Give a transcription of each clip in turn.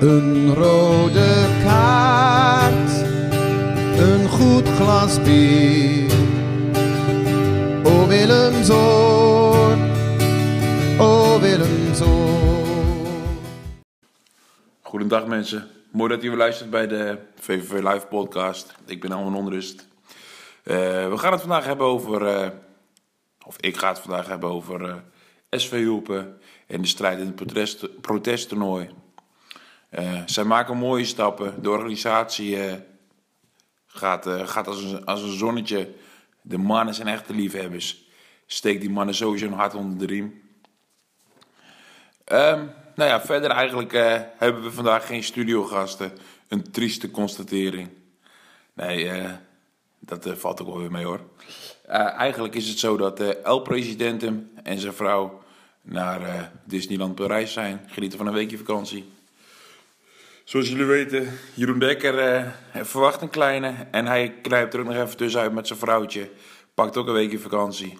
Een rode kaart, een goed glas bier. O Willemzoon, o. Goedendag mensen. Mooi dat u luistert bij de VVV Live podcast. Ik ben Alman Onrust. Eh, we gaan het vandaag hebben over, eh, of ik ga het vandaag hebben over eh, SV Hulpen en de strijd in het protest, protesttoernooi. Eh, zij maken mooie stappen. De organisatie eh, gaat, eh, gaat als, een, als een zonnetje. De mannen zijn echte liefhebbers. Steek die mannen sowieso een hart onder de riem. Ehm, nou ja, verder eigenlijk hebben we vandaag geen studiogasten. Een trieste constatering. Nee, dat valt ook wel weer mee hoor. Eigenlijk is het zo dat de L-president en zijn vrouw naar Disneyland Parijs zijn. Genieten van een weekje vakantie. Zoals jullie weten, Jeroen Dekker eh, verwacht een kleine. En hij knijpt er ook nog even tussenuit met zijn vrouwtje. Pakt ook een weekje vakantie.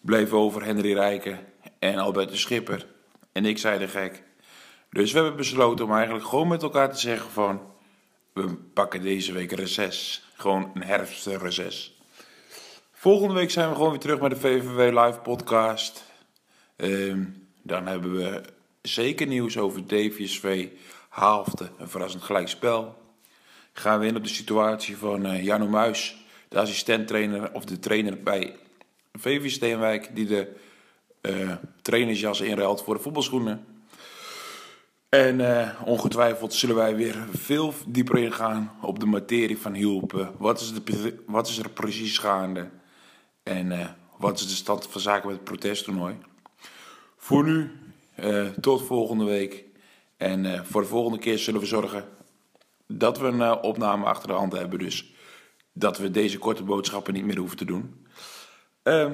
Bleef over Henry Rijken en Albert de Schipper. En ik zei de gek. Dus we hebben besloten om eigenlijk gewoon met elkaar te zeggen van... We pakken deze week reces. Gewoon een herfstreces. Volgende week zijn we gewoon weer terug met de VVW Live podcast. Ehm, dan hebben we zeker nieuws over DVSV Haalfte. Een verrassend gelijkspel. Gaan we in op de situatie van eh Jano Muis. De assistenttrainer of de trainer bij VV Steenwijk. Die de eh trainersjas inruilt voor de voetbalschoenen. En eh, ongetwijfeld zullen wij weer veel dieper ingaan op de materie van hielpen. Wat is, de, wat is er precies gaande? En wat is de stand van zaken met het protesttoernooi? Voor nu, tot volgende week. En eh, voor de volgende keer zullen we zorgen dat we een eh, opname achter de hand hebben. Dus dat we deze korte boodschappen niet meer hoeven te doen. Ehm,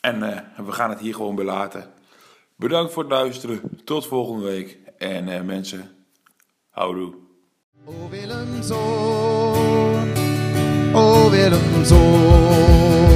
en eh, we gaan het hier gewoon bij laten. Bedankt voor het luisteren. Tot volgende week. En mensen, houdoe. O o